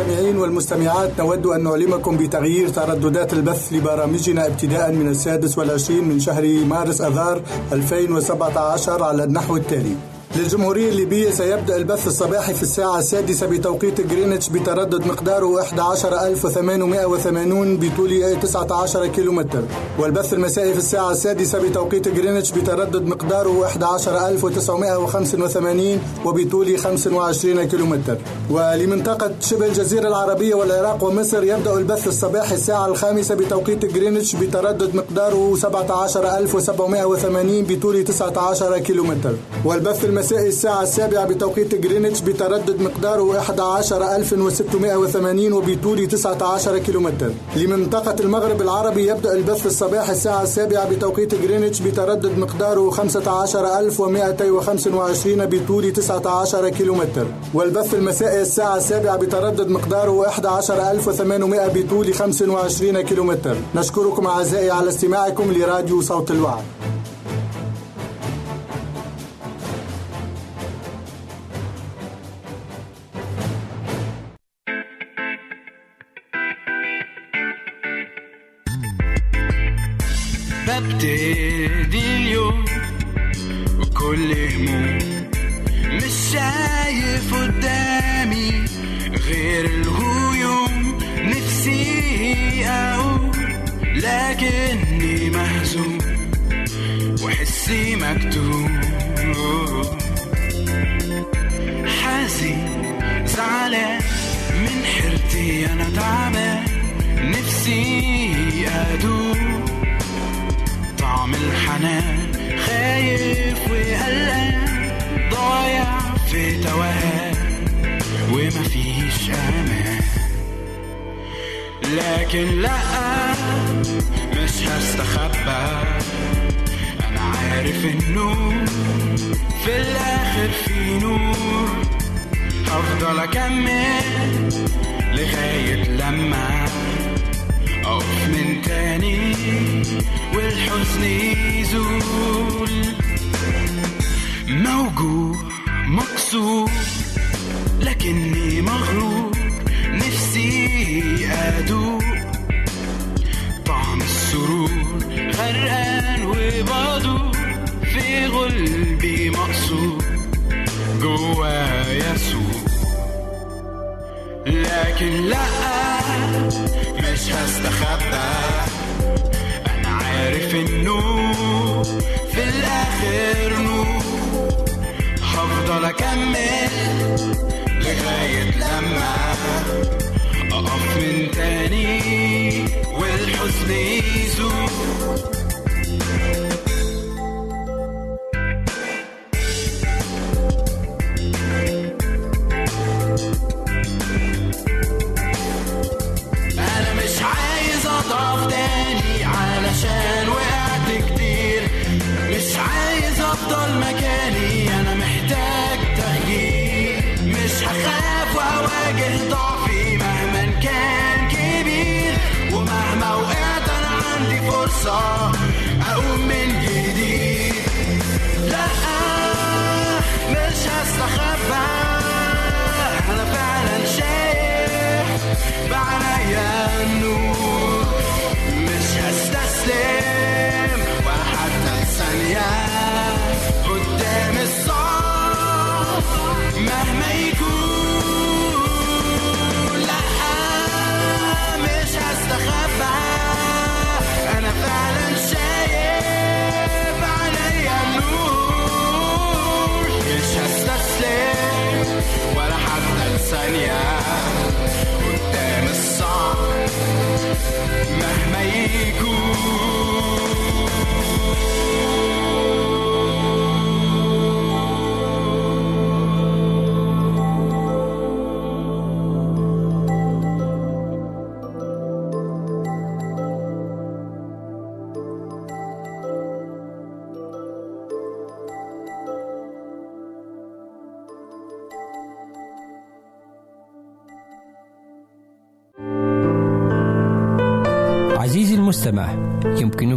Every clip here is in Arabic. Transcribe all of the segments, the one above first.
المستمعين والمستمعات نود أن نعلمكم بتغيير ترددات البث لبرامجنا ابتداء من السادس والعشرين من شهر مارس أذار 2017 على النحو التالي. للجمهورية الليبية سيبدأ البث الصباحي في الساعة السادسة بتوقيت جرينتش بتردد مقداره 11880 بطول 19 كيلومتر. والبث المسائي في الساعة السادسة بتوقيت جرينتش بتردد مقداره 11985 وبطول 25 كيلومتر. ولمنطقة شبه الجزيرة العربية والعراق ومصر يبدأ البث الصباحي الساعة الخامسة بتوقيت جرينتش بتردد مقداره 17780 بطول 19 كيلومتر. والبث المسائي الساعة السابعة بتوقيت جرينتش بتردد مقداره 11680 وبطول 19 كيلومتر. لمنطقة المغرب العربي يبدأ البث الصباحي الساعة السابعة بتوقيت جرينتش بتردد مقداره 15225 بطول 19 كيلومتر. والبث المسائي الساعة السابعة بتردد مقداره 11800 بطول 25 كيلومتر. نشكركم أعزائي على استماعكم لراديو صوت الوعد. تاني والحزن يزول. موجوع مكسور لكني مغرور نفسي أدوق. طعم السرور غرقان وبدور في غلبي مقصور جوايا سوق لكن لا مش هستخبى. عارف إنه في الآخر نور. هفضل أكمل لغاية لما أقف من تاني والحزن يزول.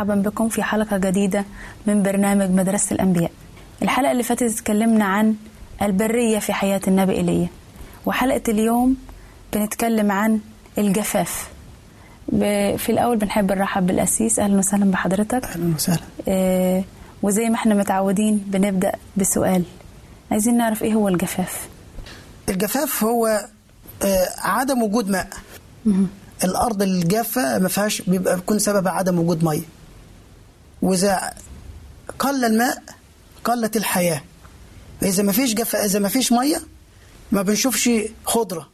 أهلا ومرحبا بكم في حلقة جديدة من برنامج مدرسة الأنبياء. الحلقة اللي فاتت اتكلمنا عن البرية في حياة النبي إيليا وحلقة اليوم بنتكلم عن الجفاف. في الأول بنحب نرحب بالأسيس أهلا وسهلا بحضرتك. أهلا وسهلا. آه، وزي ما إحنا متعودين بنبدأ بسؤال. عايزين نعرف إيه هو الجفاف؟ الجفاف هو آه، عدم وجود ماء. الأرض الجافة ما فيهاش بيبقى بيكون سبب عدم وجود مية. وإذا قل الماء قلت الحياة. إذا ما فيش جف إذا ما فيش مية ما بنشوفش خضرة.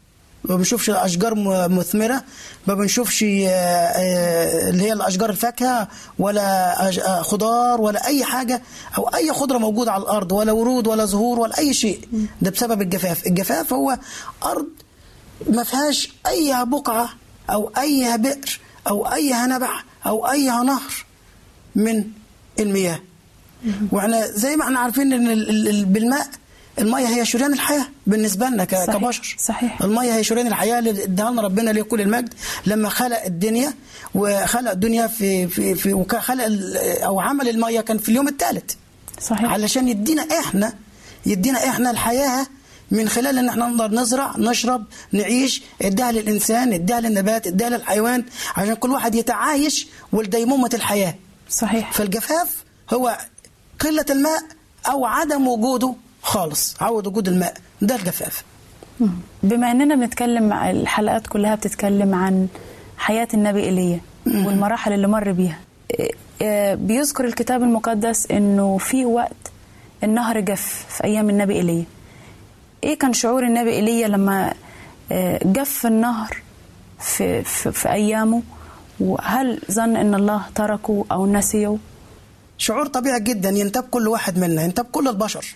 ما بنشوفش أشجار مثمرة. ما بنشوفش آه، آه، اللي هي الأشجار الفاكهة ولا آه، خضار ولا أي حاجة أو أي خضرة موجودة على الأرض ولا ورود ولا زهور ولا أي شيء. ده بسبب الجفاف. الجفاف هو أرض ما فيهاش أي بقعة أو أي بئر أو أي نبع أو أي نهر. من المياه. وإحنا زي ما إحنا عارفين إن ال- ال- ال- بالماء الميه هي شريان الحياة بالنسبة لنا صحيح، كبشر. صحيح. الميه هي شريان الحياة اللي اداها لنا ربنا ليه كل المجد. لما خلق الدنيا وخلق الدنيا في في, في وخلق أو عمل الميه كان في اليوم الثالث. صحيح. علشان يدينا إحنا يدينا إحنا الحياة من خلال إن إحنا نقدر نزرع نشرب نعيش اديها للإنسان اديها للنبات اديها للحيوان عشان كل واحد يتعايش ولديمومه الحياة. صحيح. فالجفاف هو قلة الماء أو عدم وجوده خالص عود وجود الماء. ده الجفاف. بما إننا بنتكلم الحلقات كلها بتتكلم عن حياة النبي إيليا والمراحل اللي مر بيها. إيه، إيه، بيذكر الكتاب المقدس إنه في وقت النهر جف في أيام النبي إيليا. إيه كان شعور النبي إيليا لما آه، جف النهر في, في, في أيامه؟ وهل ظن إن الله تركه أو نسيه؟ شعور طبيعي جدا ينتاب كل واحد منا ينتاب كل البشر.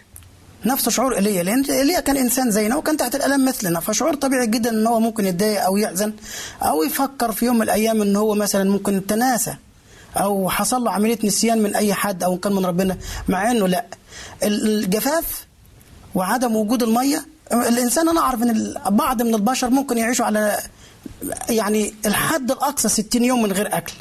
نفس شعور ايليا لأن ايليا كان إنسان زينا وكان تحت الألم مثلنا فشعور طبيعي جدا إن هو ممكن يتضايق أو يحزن أو يفكر في يوم من الأيام إن هو مثلا ممكن تناسى أو حصل له عملية نسيان من أي حد أو كان من ربنا مع إنه لا. ال- الجفاف وعدم وجود المية الإنسان أنا أعرف إن بعض من البشر ممكن يعيشوا على يعني الحد الأقصى 60 يوم من غير أكل.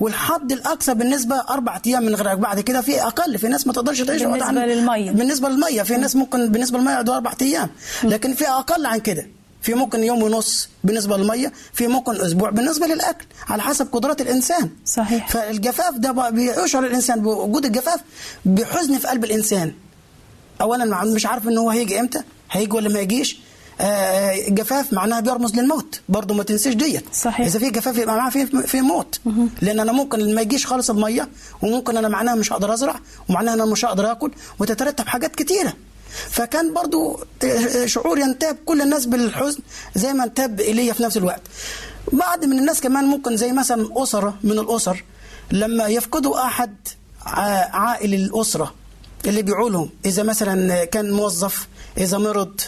والحد الأقصى بالنسبة أربع أيام من غير بعد كده في أقل في ناس ما تقدرش تعيش بالنسبة عن- للمية. بالنسبة للمية في ناس ممكن بالنسبة للمية يقعدوا أربع أيام. لكن في أقل عن كده. في ممكن يوم ونص بالنسبة للمية في ممكن أسبوع بالنسبة للأكل على حسب قدرات الإنسان. صحيح. فالجفاف ده بيشعر الإنسان. بوجود الجفاف بحزن في قلب الإنسان. اولا مش عارف إن هو هيجي إمتى هيجي ولا ما يجيش. آه، الجفاف معناها بيرمز للموت. برضه ما تنسيش ديت. صحيح. إذا في جفاف يبقى معناها في في موت. لأن أنا ممكن ما يجيش خالص المية وممكن أنا معناها مش هقدر أزرع ومعناها أنا مش هقدر آكل وتترتب حاجات كتيرة. فكان برضو شعور ينتاب كل الناس بالحزن زي ما انتاب إيليا في نفس الوقت. بعض من الناس كمان ممكن زي مثلا أسرة من الأسر لما يفقدوا أحد عائل الأسرة اللي بيعولهم إذا مثلا كان موظف إذا مرض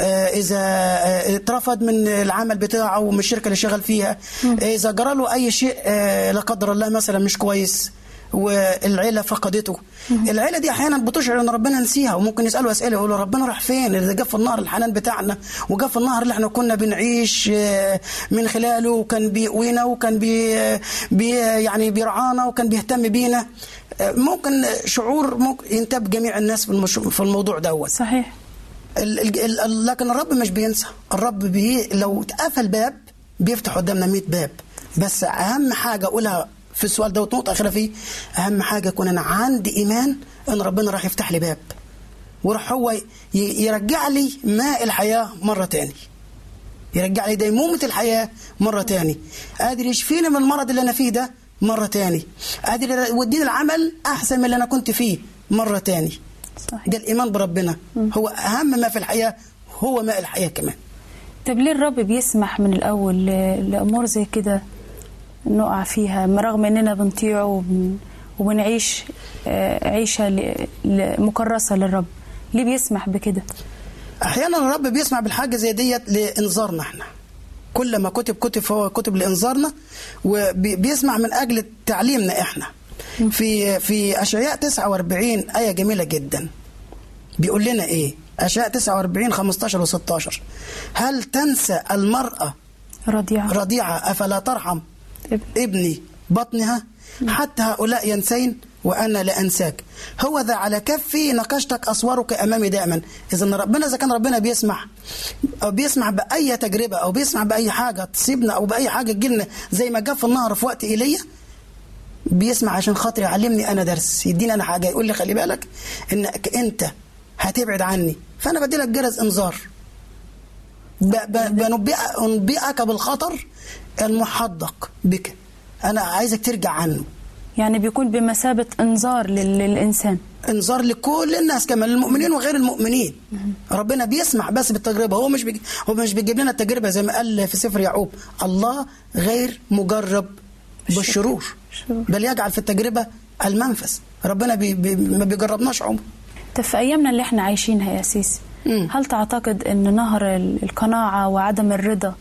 آه، إذا آه، اترفض من العمل بتاعه ومن الشركة اللي شغال فيها. إذا جرى له أي شيء آه، لا قدر الله مثلا مش كويس والعيلة فقدته. العيلة دي أحيانا بتشعر إن ربنا نسيها وممكن يسالوا أسئلة يقولوا ربنا راح فين؟ اللي جف النهر الحنان بتاعنا وجف النهر اللي إحنا كنا بنعيش آه، من خلاله وكان بيقوينا وكان بي بي يعني بيرعانا وكان بيهتم بينا. آه، ممكن شعور ممكن ينتاب جميع الناس في الموضوع دوت. صحيح. لكن الرب مش بينسى. الرب بي لو اتقفل باب بيفتح قدامنا 100 باب. بس أهم حاجة أقولها في السؤال دوت نقطة أخيرة فيه. أهم حاجة يكون أنا عندي إيمان إن ربنا راح يفتح لي باب. وراح هو يرجع لي ماء الحياة مرة تاني. يرجع لي ديمومة الحياة مرة تاني. قادر يشفيني من المرض اللي أنا فيه ده مرة تاني. قادر يوديني العمل أحسن من اللي أنا كنت فيه مرة تاني. صحيح. ده الايمان بربنا. هو أهم ما في الحياة هو ماء الحياة كمان. طب ليه الرب بيسمح من الأول ل- لأمور زي كده نقع فيها؟ رغم إننا بنطيعه وبن وبنعيش آه، ل- ل- مكرسة للرب ليه بيسمح بكده؟ أحيانا الرب بيسمع بالحاجة زي ديت لإنذارنا إحنا. كل ما كتب كتب فهو كتب لإنذارنا وبيسمع من أجل تعليمنا إحنا. في في اشعياء 49 آية جميلة جدا. بيقول لنا إيه؟ اشعياء 49 15 و16 هل تنسى المرأة رضيعة. رضيعة أفلا ترحم؟ ابن. ابني. بطنها؟ حتى هؤلاء ينسين؟ وأنا لا أنساك. هو ذا على كفي نقشتك اسوارك أمامي دائما. اذا ربنا إذا كان ربنا بيسمع أو بيسمع بأي تجربة أو بيسمع بأي حاجة تصيبنا أو بأي حاجة تجيلنا زي ما جاء في النهر في وقت إيليا بيسمع عشان خاطر يعلمني أنا درس. يديني أنا حاجة. يقول لي خلي بالك إنك أنت هتبعد عني. فأنا بدي لك جرس إنذار. ب- ب- بنبئ- انبئك بالخطر المحدق بك. أنا عايزك ترجع عنه. يعني بيكون بمثابة إنذار لل- للإنسان. إنذار لكل الناس كمان المؤمنين وغير المؤمنين. ربنا بيسمح بس بالتجربة. هو مش بيجي هو مش بيجيب لنا التجربة زي ما قال في سفر يعقوب. الله غير مجرب بالشرور. الشرور. بل يجعل في التجربة المنفذ. ربنا بي بي ما بيجربناش عمر. طب في أيامنا اللي إحنا عايشينها يا سيسي. هل تعتقد أن نهر ال- القناعة وعدم الرضا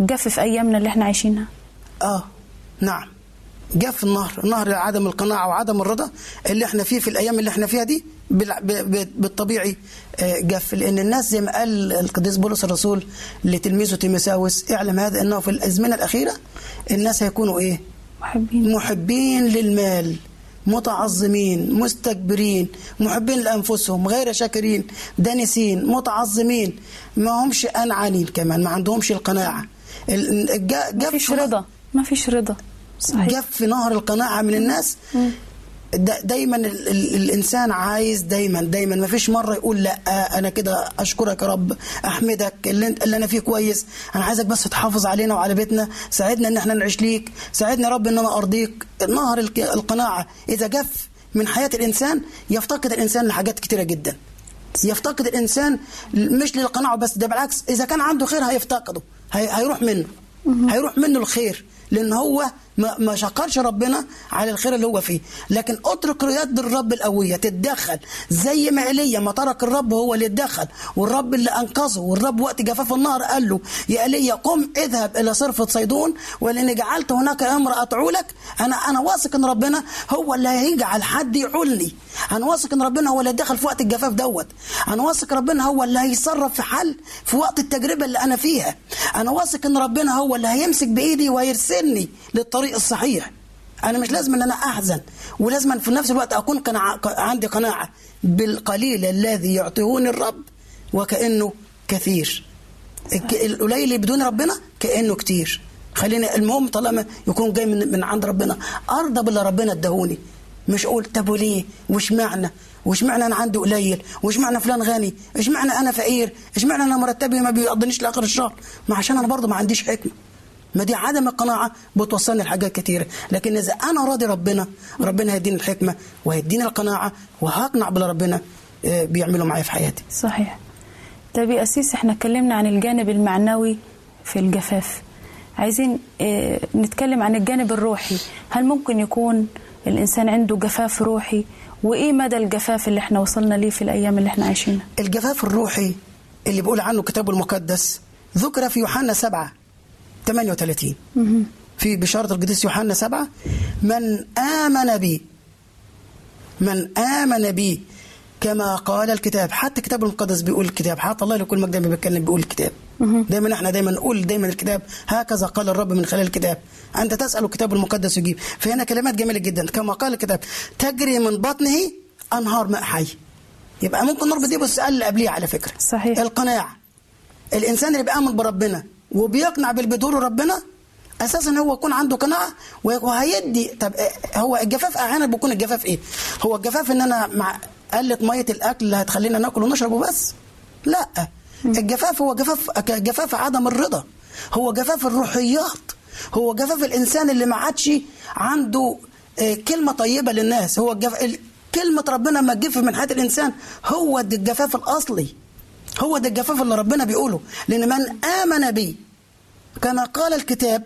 جف في أيامنا اللي إحنا عايشينها؟ آه نعم. في النهر. نهر عدم القناعة وعدم الرضا اللي إحنا فيه في الأيام اللي إحنا فيها دي بالطبيعي آه، جف لأن الناس زي ما قال القديس بولس الرسول لتلميذه تيموساوس اعلم هذا أنه في الأزمنة الأخيرة الناس هيكونوا إيه؟ محبين. محبين للمال متعظمين مستكبرين محبين لأنفسهم غير شاكرين دانسين متعظمين. ما همش أنعانين كمان ما عندهمش القناعة. ال- جا- ما فيش رضا. ما فيش رضا. صحيح. جف في نهر القناعة من الناس. دا دايما ال ال الإنسان عايز دايما دايما. ما فيش مرة يقول لا أنا كده أشكرك يا رب أحمدك اللي, انت اللي أنا فيه كويس. أنا عايزك بس تحافظ علينا وعلى بيتنا. ساعدنا إن إحنا نعيش ليك. ساعدني يا رب إن أنا أرضيك. نهر القناعة إذا جف من حياة الإنسان يفتقد الإنسان لحاجات كتيرة جدا. يفتقد الإنسان مش للقناعة بس ده بالعكس. إذا كان عنده خير هيفتقده هي هيروح منه. هيروح منه الخير لأن هو ما, ما شكرش ربنا على الخير اللي هو فيه. لكن اترك يد الرب القوية تتدخل. زي ما إيليا ما ترك الرب هو اللي اتدخل. والرب اللي أنقذه. والرب وقت جفاف النهر قال له يا إيليا قم اذهب إلى صرفه صيدون. ولاني جعلت هناك امراه تعولك أنا أنا واثق إن ربنا هو اللي هيجعل حد يعولني. أنا واثق إن ربنا هو اللي دخل في وقت الجفاف دوت. أنا واثق ربنا هو اللي هيتصرف في حل في وقت التجربة اللي أنا فيها. أنا واثق إن ربنا هو اللي هيمسك بإيدي ويرسلني للطريق الصحيح. أنا مش لازم إن أنا أحزن ولازم في نفس الوقت أكون قناعة عندي قناعة بالقليل الذي يعطيهوني الرب وكأنه كثير. القليل بدون ربنا كأنه كتير. خلينا المهم طالما يكون جاي من, من عند ربنا. أرضى باللي ربنا اداهوني. مش أقول طب وليه؟ وش معنى؟ وش معنى أنا عندي قليل؟ وش معنى فلان غني؟ إيش معنى أنا فقير؟ إيش معنى أنا مرتبي ما بيقضنيش لآخر الشهر؟ ما عشان أنا برضه ما عنديش حكمة. ما دي عدم القناعة بتوصلني لحاجات كتيرة لكن إذا أنا راضي ربنا ربنا هيديني الحكمة وهيديني القناعة وهقنع باللي ربنا آه، بيعمله معايا في حياتي. صحيح. طيب يا أسيس إحنا اتكلمنا عن الجانب المعنوي في الجفاف. عايزين آه نتكلم عن الجانب الروحي. هل ممكن يكون الإنسان عنده جفاف روحي؟ وإيه مدى الجفاف اللي إحنا وصلنا ليه في الأيام اللي إحنا عايشينها؟ الجفاف الروحي اللي بيقول عنه الكتاب المقدس ذكر في يوحنا 7 38 في بشارة القديس يوحنا 7 من آمن بي من آمن بي كما قال الكتاب. حتى الكتاب المقدس بيقول الكتاب. حتى الله لكل مجد بيتكلم بيقول الكتاب. دايما إحنا دايما نقول دايما الكتاب. هكذا قال الرب من خلال الكتاب. أنت تسأل الكتاب المقدس يجيب. فهنا كلمات جميلة جدا. كما قال الكتاب تجري من بطنه أنهار ماء حي. يبقى ممكن نربط دي بالسؤال اللي قبليه على فكرة. صحيح. القناعه الإنسان اللي بيآمن بربنا وبيقنع بالبدور ربنا أساسا هو يكون عنده قناعة وهيدي طب إيه- هو الجفاف أحيانا بيكون الجفاف إيه؟ هو الجفاف إن أنا مع قلة مية الأكل اللي هتخلينا ناكل ونشرب وبس؟ لأ. الجفاف هو جفاف جفاف عدم الرضا. هو جفاف الروحيات. هو جفاف الإنسان اللي ما عادش عنده آه، كلمة طيبة للناس. هو الجف... ال- كلمة ربنا ما تجف من حياة الإنسان هو الجفاف الأصلي. هو ده الجفاف اللي ربنا بيقوله. لأن من آمن بي كما قال الكتاب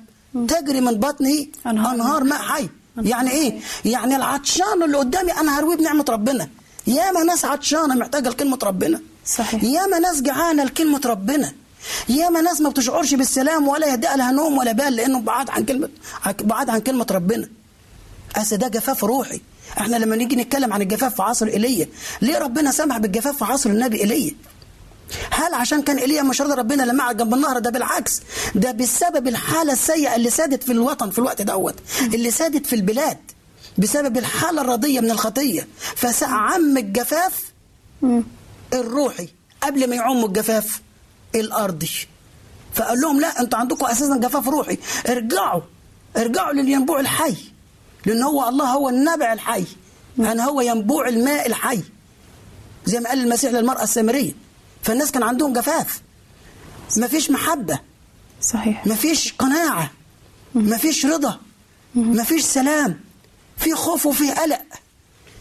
تجري من بطنه أنهار أنهار ماء حي. يعني إيه؟ يعني العطشان اللي قدامي أنا هرويه بنعمة ربنا. ياما ناس عطشانة محتاجة لكلمة ربنا. صحيح. ياما ناس جعانة لكلمة ربنا. ياما ناس ما بتشعرش بالسلام ولا يهدأ لها نوم ولا بال لأنه بعاد عن كلمة بعاد عن كلمة ربنا. أصل ده جفاف روحي. إحنا لما نيجي نتكلم عن الجفاف في عصر إيليا ليه ربنا سمح بالجفاف في عصر النبي إيليا؟ هل عشان كان ايليا مش راضي ربنا لما قعد جنب النهر؟ ده بالعكس. ده بسبب الحالة السيئة اللي سادت في الوطن في الوقت دوت. اللي سادت في البلاد بسبب الحالة الرضية من الخطية. فعم الجفاف الروحي قبل ما يعم الجفاف الأرضي. فقال لهم لا أنتوا عندكم أساسا جفاف روحي. ارجعوا. ارجعوا للينبوع الحي. لأن هو الله هو النبع الحي. يعني هو ينبوع الماء الحي. زي ما قال المسيح للمرأة السامرية. فالناس كان عندهم جفاف. مفيش محبة. صحيح. مفيش قناعة. مفيش رضا. مفيش سلام. في خوف وفي قلق.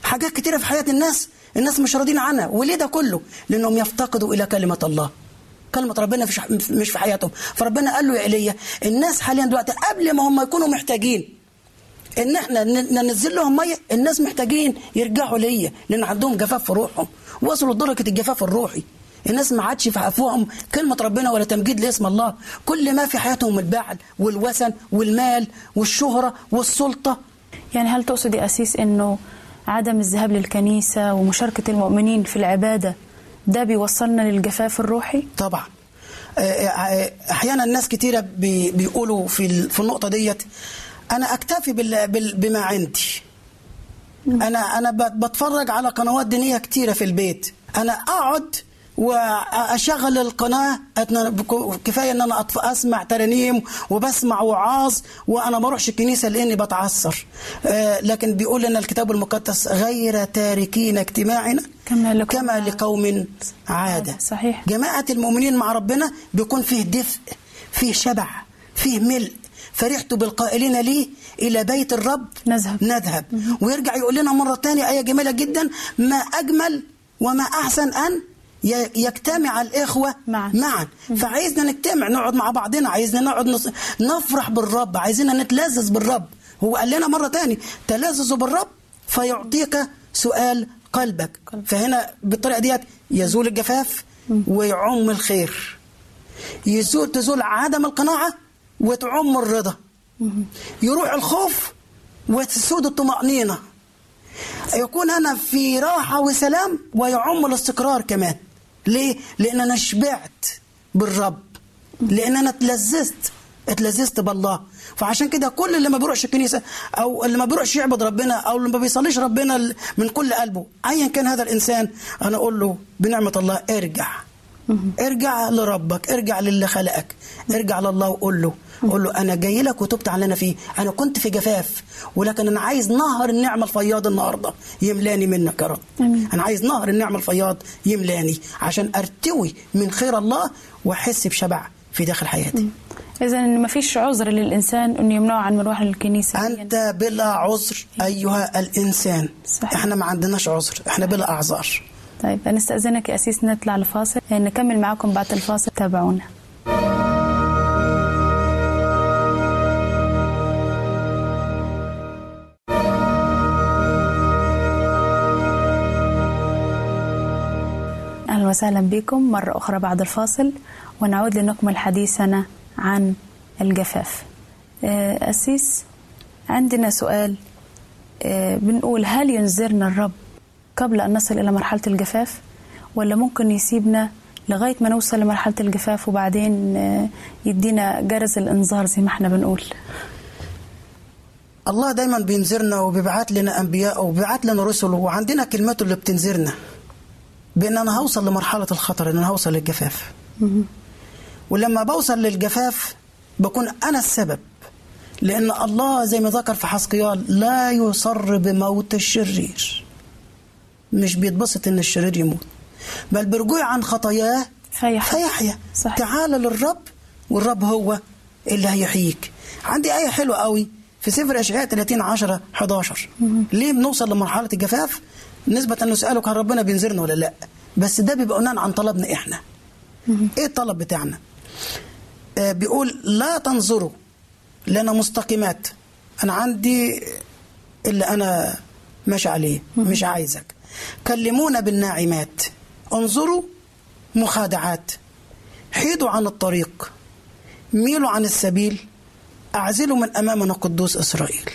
حاجات كتيرة في حياة الناس الناس مش راضين عنها. وليه ده كله؟ لأنهم يفتقدوا إلى كلمة الله. كلمة ربنا مش في حياتهم. فربنا قال له يا إيليا الناس حاليا دلوقتي قبل ما هم يكونوا محتاجين إن إحنا ننزل لهم مية الناس محتاجين يرجعوا ليا. لأن عندهم جفاف في روحهم. وصلوا لدرجة الجفاف الروحي. الناس ما عادش في عفوهم كلمة ربنا ولا تمجيد لاسم الله. كل ما في حياتهم البعل والوثن والمال والشهرة والسلطة. يعني هل تقصد يا أسيس أنه عدم الذهاب للكنيسة ومشاركة المؤمنين في العبادة ده بيوصلنا للجفاف الروحي؟ طبعا. آه، آه، أحيانا ناس كتيرة بي- بيقولوا في في النقطة ديت أنا أكتفي بال- بال- بما عندي. أنا أنا ب- بتفرج على قنوات دينية كتيرة في البيت. أنا أقعد وأشغل القناة كفاية إن أنا أسمع ترانيم وبسمع وعاظ وأنا ما أروحش الكنيسة لأني بتعثر آه، لكن بيقول لنا الكتاب المقدس غير تاركين اجتماعنا كما لكم كما. لقوم عادة صحيح. جماعة المؤمنين مع ربنا بيكون فيه دفء فيه شبع فيه ملء فرحت بالقائلين لي إلى بيت الرب نذهب. نذهب ويرجع يقول لنا مرة تانية آية جميلة جدا ما أجمل وما أحسن أن يجتمع الإخوة معا. معا. فعايزنا نجتمع نقعد مع بعضنا. عايزنا نقعد نص... نفرح بالرب. عايزين نتلذذ بالرب. هو قال لنا مرة تاني تلذذوا بالرب فيعطيك سؤال قلبك. قلب. فهنا بالطريقة ديت يزول الجفاف ويعم الخير. يزول تزول عدم القناعة وتعم الرضا. يروح الخوف وتسود الطمأنينة. يكون أنا في راحة وسلام ويعم الاستقرار كمان. ليه؟ لأن أنا شبعت بالرب. لأن أنا اتلذذت. اتلذذت بالله. فعشان كده كل اللي ما بيروحش الكنيسة أو اللي ما بيروحش يعبد ربنا أو اللي ما بيصليش ربنا من كل قلبه أيا كان هذا الإنسان أنا أقول له بنعمة الله ارجع. ارجع لربك ارجع للي خلقك ارجع لله وقول له قول له أنا جاي لك وتبت على اللي أنا فيه. أنا كنت في جفاف ولكن أنا عايز نهر النعمة الفياض النهارده يملاني منك يا رب. أنا عايز نهر النعمة الفياض يملاني عشان أرتوي من خير الله وأحس بشبع في داخل حياتي. إذا ما فيش عذر للإنسان أنه يمنعه عن مروح للكنيسة أنت بلا عذر أيها الإنسان. صحيح. إحنا ما عندناش عذر إحنا بلا أعذار. طيب نستأذنك يا أسيس نطلع لفاصل نكمل معكم بعد الفاصل. تابعونا. وسهلا بكم مرة أخرى بعد الفاصل ونعود لنكمل حديثنا عن الجفاف. آه، أسيس عندنا سؤال. آه، بنقول هل ينذرنا الرب قبل أن نصل إلى مرحلة الجفاف ولا ممكن يسيبنا لغاية ما نوصل لمرحلة الجفاف وبعدين آه، يدينا جرس الإنذار زي ما إحنا بنقول؟ الله دايما بينذرنا وبيبعت لنا أنبياء وبيبعت لنا رسل وعندنا كلمته اللي بتنذرنا. بأن أنا هوصل لمرحلة الخطر إن أنا هوصل للجفاف. ولما بوصل للجفاف بكون أنا السبب لأن الله زي ما ذكر في حسقيال لا يصر بموت الشرير. مش بيتبسط إن الشرير يموت. بل برجوع عن خطاياه فيحيا. تعال للرب والرب هو اللي هيحييك. عندي آية حلوة قوي في سفر أشعياء 30 10 11 ليه بنوصل لمرحلة الجفاف؟ نسبة سألوا كان ربنا بينذرنا ولا لا. بس ده بيبقى بناء عن طلبنا إحنا. إيه الطلب بتاعنا؟ آه بيقول لا تنظروا لنا مستقيمات. أنا عندي اللي أنا ماشي عليه مش عايزك. كلمونا بالناعمات. انظروا مخادعات. حيدوا عن الطريق. ميلوا عن السبيل. اعزلوا من أمامنا قدوس إسرائيل.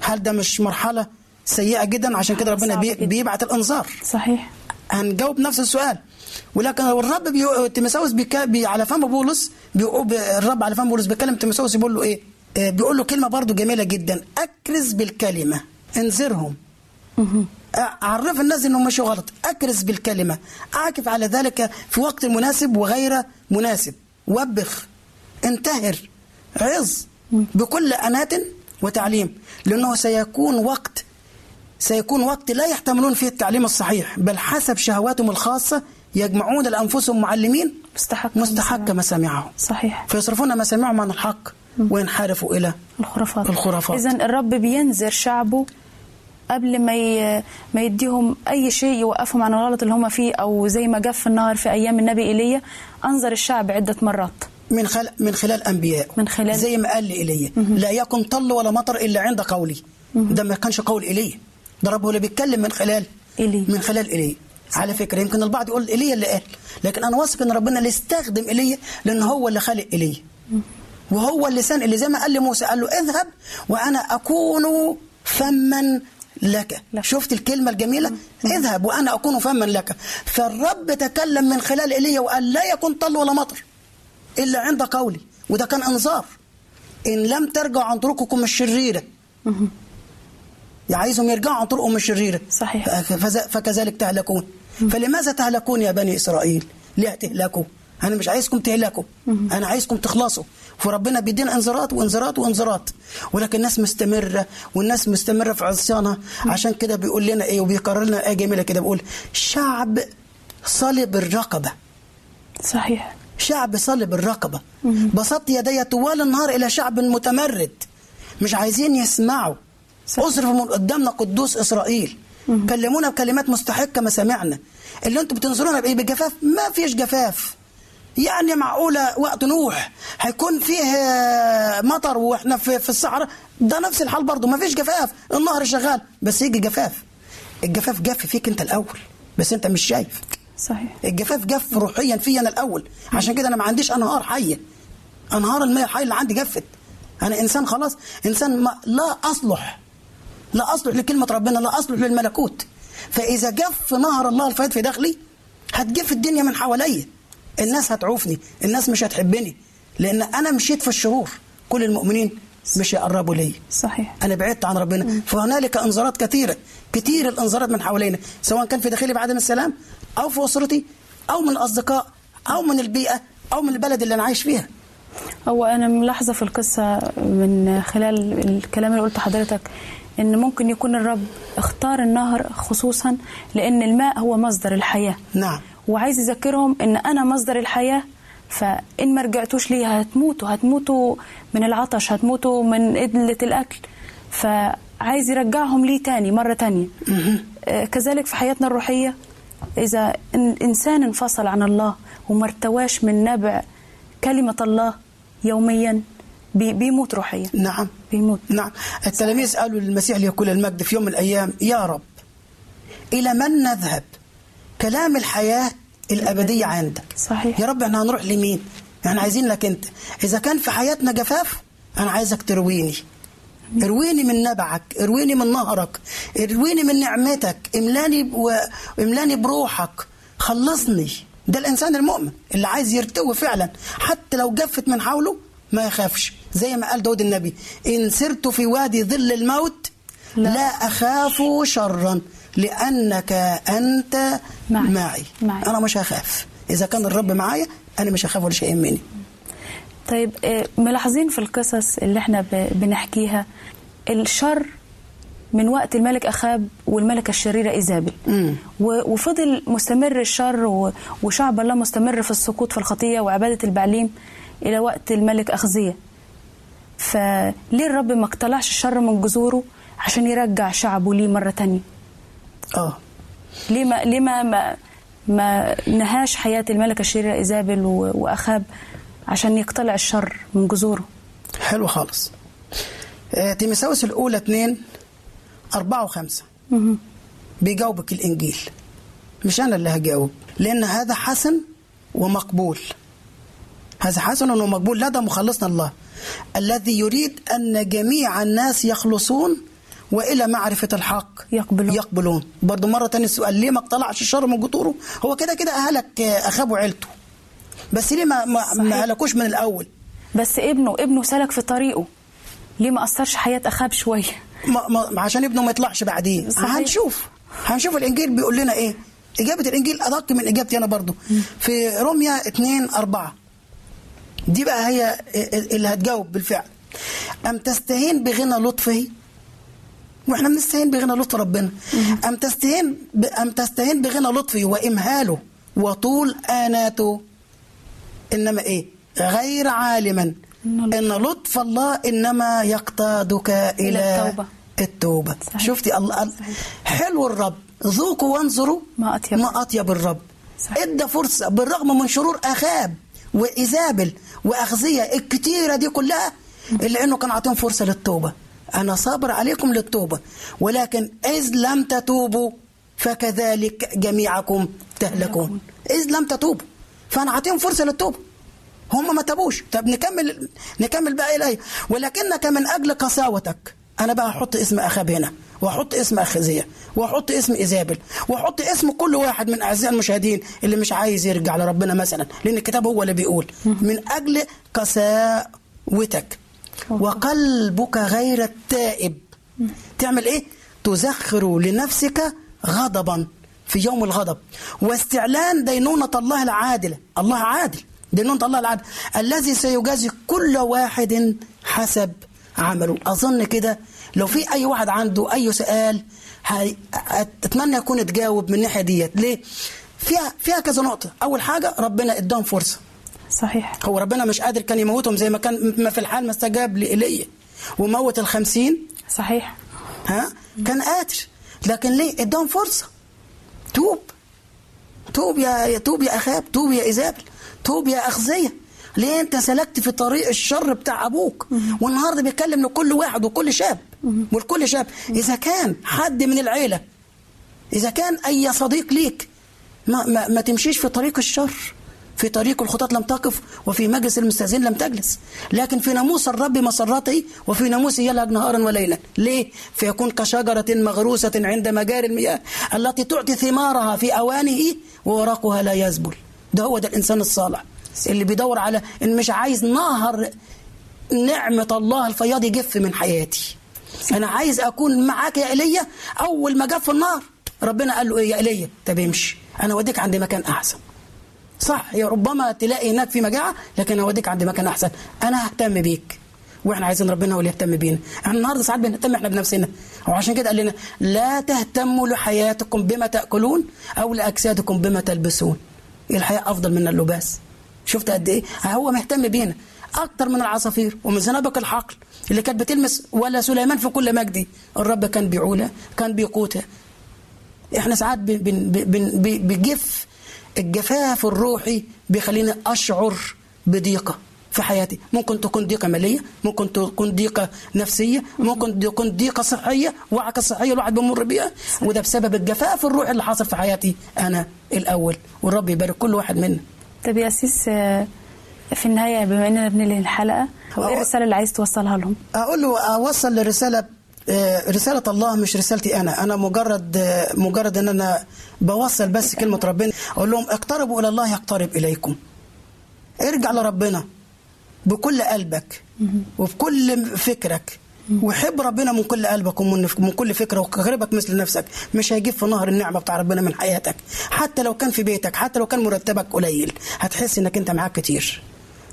هل ده مش مرحلة سيئة جدا. عشان كده ربنا بي. بيبعت الإنذار. صحيح. هنجاوب نفس السؤال. ولكن الرب بيو... تيموثاوس بيك... بي... على فم بولس بيقول ب... الرب على فم بولس بيكلم تيموثاوس بيقول له إيه؟ آه بيقول له كلمة برضو جميلة جدا. أكرز بالكلمة. انذرهم. عرف الناس إنهم مشوا غلط. أكرز بالكلمة. أعكف على ذلك في وقت مناسب وغير مناسب. وبخ. انتهر. عظ. بكل اناه وتعليم. لأنه سيكون وقت سيكون وقت لا يحتملون فيه التعليم الصحيح بل حسب شهواتهم الخاصة يجمعون لأنفسهم معلمين مستحق مستحق مسامعهم. صحيح. فيصرفون مسامعهم عن الحق وينحرفوا إلى الخرافات. الخرافات. اذا الرب بينذر شعبه قبل ما ي... ما يديهم أي شيء يوقفهم عن الغلط اللي هم فيه أو زي ما جف النهر في أيام النبي إيليا أنذر الشعب عدة مرات. من خلال من خلال أنبياء. من خلال- زي ما قال لإيليا لا يكن طل ولا مطر إلا عند قولي. ده ما كانش قول إيليا. ده رب هو اللي بيتكلم من خلال إيليا. من خلال إيليا على فكرة يمكن البعض يقول إيليا اللي قال. لكن أنا واثق إن ربنا اللي استخدم إيليا لأن هو اللي خلق إيليا وهو اللسان اللي زي ما قال لموسى قال له اذهب وأنا أكون فما لك. لك. شفت الكلمة الجميلة؟ اذهب وأنا أكون فما لك. فالرب تكلم من خلال إيليا وقال لا يكون طل ولا مطر إلا عند قولي. وده كان إنذار. إن لم ترجعوا عن طرقكم الشريرة. عايزهم يرجعوا عن طرقهم الشريرة. صحيح. فكذلك تهلكون. فلماذا تهلكون يا بني إسرائيل؟ ليه تهلكوا؟ أنا مش عايزكم تهلكوا. أنا عايزكم تخلصوا. فربنا بيدينا انذارات وانذارات وانذارات. ولكن الناس مستمرة والناس مستمرة في عصيانها. عشان كده بيقول لنا إيه وبيكرر لنا آية جميلة كده. بيقول شعب صلب الرقبة. صحيح. شعب صلب الرقبة. بسطت يدي طوال النهار إلى شعب متمرد. مش عايزين يسمعوا. أصرف من قدامنا قدوس إسرائيل. كلمونا بكلمات مستحقة مسامعنا اللي أنتوا بتنظرونا بإيه؟ بجفاف؟ ما فيش جفاف. يعني معقولة وقت نوح. هيكون فيه مطر وإحنا في, في الصحراء؟ ده نفس الحال برضه. ما فيش جفاف. النهر شغال. بس يجي جفاف. الجفاف جف فيك انت الأول. بس انت مش شايف. صحيح. الجفاف جف روحيا فيا أنا الأول. عشان كده أنا ما عنديش أنهار حية. أنهار المياه الحية اللي عندي جفت. أنا إنسان خلاص. إنسان ما لا أصلح. لا أصلح لكلمة ربنا لا أصلح للملكوت. فإذا جف نهر الله الفيض في داخلي هتجف الدنيا من حواليا. الناس هتعوفني الناس مش هتحبني لأن أنا مشيت في الشرور. كل المؤمنين مش يقربوا لي صحيح. أنا بعدت عن ربنا. فهنالك انذارات كثيرة. كثير الانذارات من حوالينا سواء كان في داخلي بعدم السلام أو في أسرتي أو من الأصدقاء أو من البيئة أو من البلد اللي أنا عايش فيها. هو أنا ملاحظة في القصة من خلال الكلام اللي قلته حضرتك. إن ممكن يكون الرب اختار النهر خصوصا لأن الماء هو مصدر الحياة. نعم. وعايز يذكرهم إن أنا مصدر الحياة فإن ما رجعتوش ليها هتموتوا هتموتوا من العطش هتموتوا من قله الأكل. فعايز يرجعهم ليه تاني مرة تانية. آه، كذلك في حياتنا الروحية إذا إن إنسان انفصل عن الله وما ارتواش من نبع كلمة الله يوميا بيموت روحيا. نعم. بيموت. نعم. التلاميذ قالوا للمسيح ليكون المجد في يوم من الأيام يا رب إلى من نذهب؟ كلام الحياة الأبدية عندك. صحيح. يا رب إحنا هنروح لمين؟ إحنا عايزين لك أنت. إذا كان في حياتنا جفاف أنا عايزك ترويني. ارويني من نبعك ارويني من نهرك ارويني من نعمتك املاني ب... املاني بروحك. خلصني. ده الإنسان المؤمن اللي عايز يرتوي فعلا حتى لو جفت من حوله ما يخافش زي ما قال داود النبي إن سرت في وادي ظل الموت لا, لا أخاف شرا لأنك أنت معي. معي. معي. أنا مش هخاف. إذا كان الرب معايا أنا مش هخاف ولا شيء يهمني طيب آه، ملاحظين في القصص اللي إحنا بنحكيها الشر من وقت الملك أخاب والملكة الشريرة إيزابل وفضل مستمر الشر وشعب الله مستمر في السقوط في الخطية وعبادة البعليم. إلى وقت الملك أخزية. فليه الرب ما اقتلعش الشر من جذوره عشان يرجع شعبه ليه مرة تانية؟ آه. ليه ما ليه ما ما, ما نهاش حياة الملكه الشريره إيزابل و- وأخاب عشان يقتلع الشر من جذوره؟ حلو خالص. آه، تيمساوس الأولى اتنين أربعة وخمسة. بيجاوبك الإنجيل. مش أنا اللي هجاوب لأن هذا حسن ومقبول. هذا حسن ومقبول لدى مخلصنا الله. الذي يريد أن جميع الناس يخلصون وإلى معرفة الحق يقبلون. يقبلون. برضو مرة تانية السؤال ليه ما اقتلعش الشر من جذوره هو كده كده أهلك أخاب وعيلته بس ليه ما, ما, ما. هلكوش من الأول؟ بس ابنه ابنه سلك في طريقه. ليه ما أثرش حياة أخاب شوية؟ ما ما عشان ابنه ما يطلعش بعدين. صحيح. هنشوف. هنشوف الإنجيل بيقول لنا إيه. إجابة الإنجيل أدق من إجابتي أنا برضو. في روميا 2 4 دي بقى هي اللي هتجاوب بالفعل. أم تستهين بغنى لطفه؟ وإحنا بنستهين بغنى لطف ربنا. أم تستهين ب... أم تستهين بغنى لطفه وإمهاله وطول آناته؟ إنما إيه؟ غير عالما. إن لطف. الله إنما يقتادك إلى التوبة. التوبة. صحيح. شفتي؟ الله الله- حلو الرب. ذوقوا وانظروا. ما أطيب. ما أطيب الرب. صحيح. إدى فرصة بالرغم من شرور آخاب وايزابل واخزيه الكتيره دي كلها الا انه كان عاطيهم فرصة للتوبة. أنا صابر عليكم للتوبة ولكن إذ لم تتوبوا فكذلك جميعكم تهلكون. إذ لم تتوبوا فأنا عاطيهم فرصة للتوبة. هم ما تابوش. طب نكمل نكمل بقى الايه ولكنك من أجل قساوتك. أنا بقى أحط اسم اخاب هنا. واحط اسم اخزيه واحط اسم إيزابل واحط اسم كل واحد من أعزائي المشاهدين اللي مش عايز يرجع لربنا مثلا لأن الكتاب هو اللي بيقول من أجل قساوتك وقلبك غير التائب. تعمل إيه؟ تزخر لنفسك غضبا في يوم الغضب. واستعلان دينونة الله العادلة. الله عادل. دينونة الله العادل الذي سيجازي كل واحد حسب عمله. أظن كده لو في أي واحد عنده أي سؤال أتمنى يكون اتجاوب من الناحية ديت. ليه؟ فيها فيها كذا نقطة. أول حاجة ربنا اداهم فرصة. صحيح. هو ربنا مش قادر كان يموتهم زي ما كان ما في الحال ما استجاب لإيليا وموت الخمسين. صحيح. ها؟ كان قادر. لكن ليه؟ اداهم فرصة. توب. توب يا يا توب يا أخاب توب يا إيزابل توب يا أخزية. ليه؟ أنت سلكت في طريق الشر بتاع أبوك. والنهاردة بيتكلم لكل واحد وكل شاب. ولكل شاب. إذا كان حد من العيلة إذا كان أي صديق ليك ما, ما, ما تمشيش في طريق الشر في طريق الخطاة لم تقف وفي مجلس المستاذين لم تجلس. لكن في ناموس الرب مسرته وفي ناموسه يلهج نهارا وليلا. ليه؟ فيكون كشجرة مغروسة عند مجاري المياه التي تعطي ثمارها في أوانه وورقها لا يذبل ده هو ده الإنسان الصالح. اللي بيدور على إن مش عايز نهر نعمة الله الفياض يجف من حياتي. أنا عايز أكون معاك يا إيليا أول ما جف النار. ربنا قال له إيه يا إيليا؟ طب امشي. أنا أوديك عند مكان أحسن. صح يا ربما تلاقي هناك في مجاعة لكن أوديك عند مكان أحسن. أنا ههتم بيك. وإحنا عايزين ربنا هو اللي يهتم بينا. إحنا النهارده ساعات بنهتم إحنا بنفسنا. وعشان كده قال لنا لا تهتموا لحياتكم بما تأكلون أو لأجسادكم بما تلبسون. الحياة أفضل من اللباس؟ شفت قد إيه؟ هو مهتم بينا. أكتر من العصافير ومن زنابق الحقل. اللي كانت بتلمس ولا سليمان في كل مجدي الرب كان بيعولها كان بيقوتها إحنا ساعات بن بن بجف الجفاف الروحي بيخليني أشعر بضيقة في حياتي. ممكن تكون ضيقة مالية ممكن تكون ضيقة نفسية ممكن تكون ضيقة صحية وعكة صحية الواحد بيمر بيها. وده بسبب الجفاف الروحي اللي حاصل في حياتي أنا الأول. والرب يبارك كل واحد منا. طب يا أسيس آه، في النهاية بما إننا بننهي الحلقة هو- وإيه الرسالة اللي عايز توصلها لهم؟ أقول له أوصل لرسالة آه، رسالة الله مش رسالتي أنا. أنا مجرد آه، مجرد إن أنا بوصل بس كلمة ربنا أقول لهم اقتربوا إلى الله يقترب إليكم. ارجع لربنا بكل قلبك وبكل فكرك. وحب ربنا من كل قلبك ومن من كل فكرة وقربك مثل نفسك. مش هيجيب في نهر النعمة بتاع ربنا من حياتك. حتى لو كان في بيتك حتى لو كان مرتبك قليل هتحس إنك أنت معاك كتير.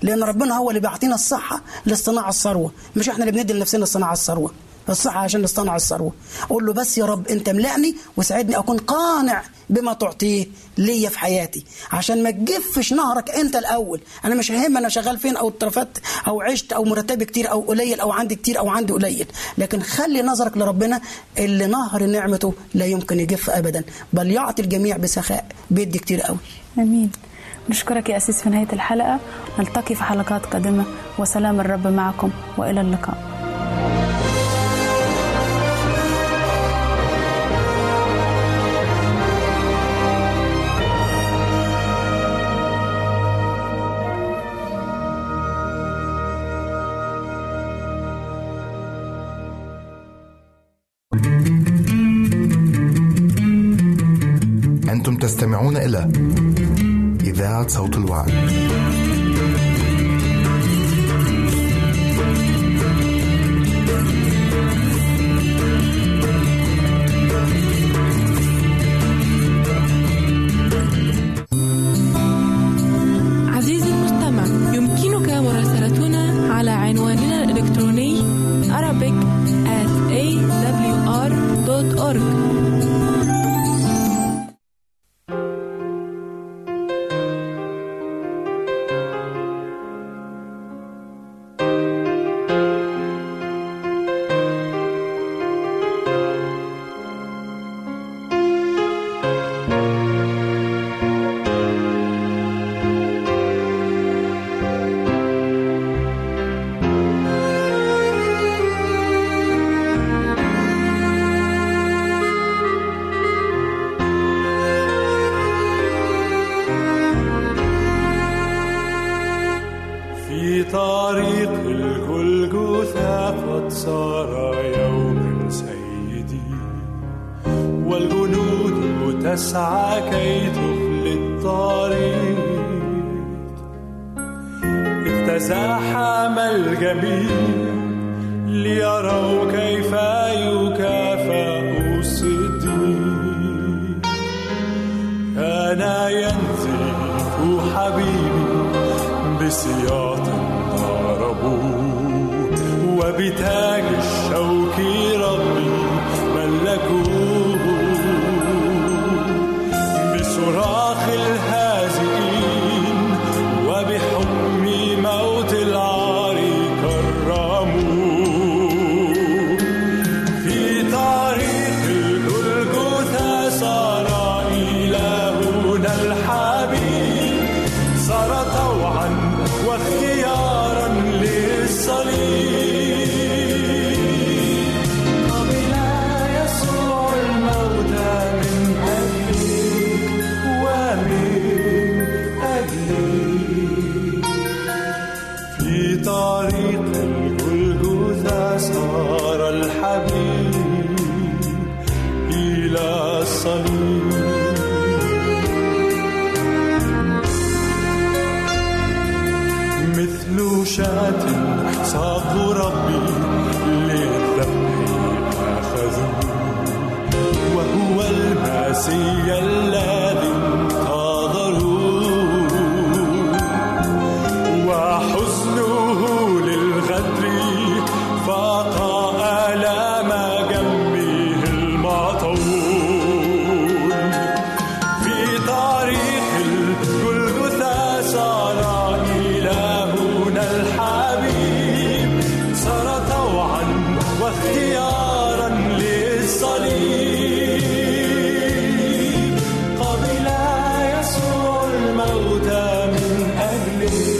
لأن ربنا هو اللي بيعطينا الصحة لاصطناع الثروة. مش إحنا اللي بندي لنفسنا صناعة الثروة. الصحة عشان نصطنع الثروة. أقول له بس يا رب أنت ملعني وساعدني أكون قانع بما تعطيه ليا في حياتي. عشان ما تجفش نهرك أنت الأول. أنا مش ههم أنا شغال فين أو اترفدت أو عشت أو مرتبي كتير أو قليل أو عندي كتير أو عندي قليل. لكن خلي نظرك لربنا اللي نهر نعمته لا يمكن يجف أبدا. بل يعطي الجميع بسخاء. بيدي كتير قوي. آمين. نشكرك يا أسيس في نهاية الحلقة. نلتقي في حلقات قادمة. وسلام الرب معكم وإلى اللقاء. أنتم تستمعون إلى صوت الوعد присвятим на рабу. الموتى من أجله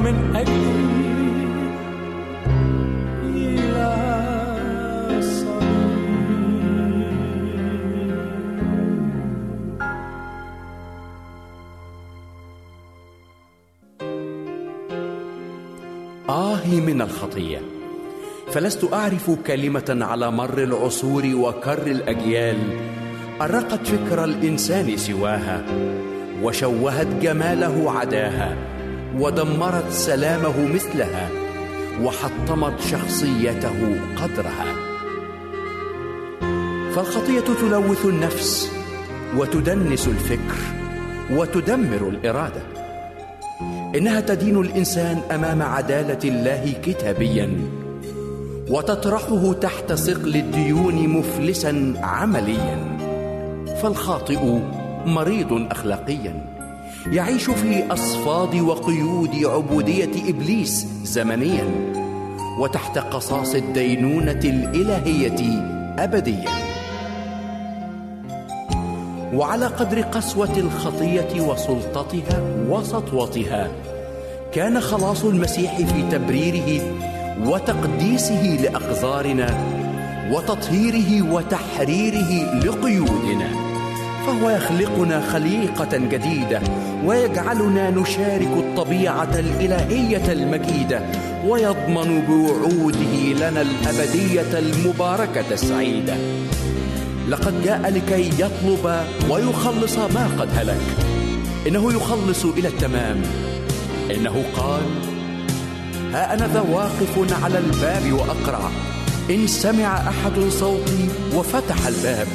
ومن أجلي آهي من الخطية. فلست أعرف كلمة على مر العصور وكر الأجيال. أرقت فكر الإنسان سواها وشوهت جماله عداها. ودمرت سلامه مثلها وحطمت شخصيته قدرها. فالخطية تلوث النفس وتدنس الفكر وتدمر الإرادة. إنها تدين الإنسان أمام عدالة الله كتابيا وتطرحه تحت ثقل الديون مفلسا عمليا. فالخاطئ مريض أخلاقيا. يعيش في أصفاد وقيود عبودية إبليس زمنيا وتحت قصاص الدينونة الإلهية أبديا. وعلى قدر قسوة الخطية وسلطتها وسطوتها كان خلاص المسيح في تبريره وتقديسه لأقذارنا وتطهيره وتحريره لقيودنا. فهو يخلقنا خليقة جديدة ويجعلنا نشارك الطبيعة الإلهية المجيدة ويضمن بوعوده لنا الأبدية المباركة السعيدة. لقد جاء لكي يطلب ويخلص ما قد هلك. إنه يخلص إلى التمام. إنه قال ها أنا ذا واقف على الباب وأقرع. إن سمع أحد صوتي وفتح الباب.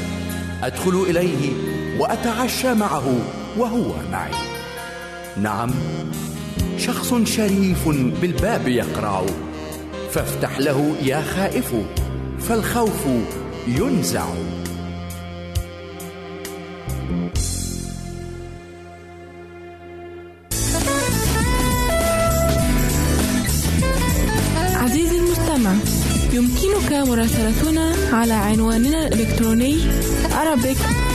أدخل إليه وأتعشى معه وهو معي. نعم شخص شريف بالباب يقرع. فافتح له يا خائف فالخوف ينزع. عزيزي المستمع يمكنك مراسلتنا على عنواننا الإلكتروني Arabic.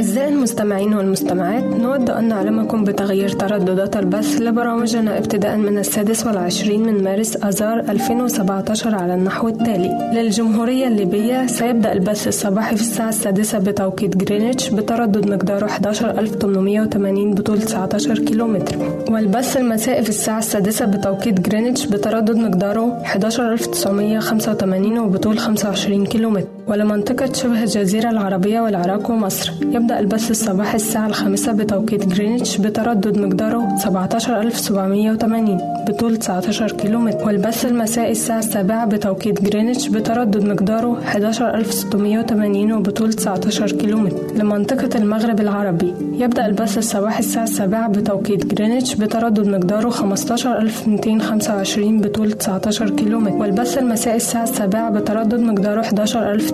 أعزائي المستمعين والمستمعات نود أن نعلمكم بتغيير ترددات البث لبرامجنا ابتداء من السادس والعشرين من مارس آذار 2017 على النحو التالي. للجمهورية الليبية سيبدأ البث الصباحي في الساعة السادسة بتوقيت جرينتش بتردد مقداره 11880 بطول 19 كيلومتر. والبث المسائي في الساعة السادسة بتوقيت جرينتش بتردد مقداره 11985 وبطول 25 كيلومتر. ولمنطقة شبه الجزيرة العربية والعراق ومصر. يبدأ البث الصباحي الساعة الخامسة بتوقيت جرينتش بتردد مقداره 17780 بطول 19 كيلومتر. والبث المسائي الساعة السابعة بتوقيت جرينتش بتردد مقداره 11680 وبطول 19 كيلومتر. لمنطقة المغرب العربي. يبدأ البث الصباحي الساعة السابعة بتوقيت جرينتش بتردد مقداره 15225 بطول 19 كيلومتر. والبث المسائي الساعة السابعة بتردد مقداره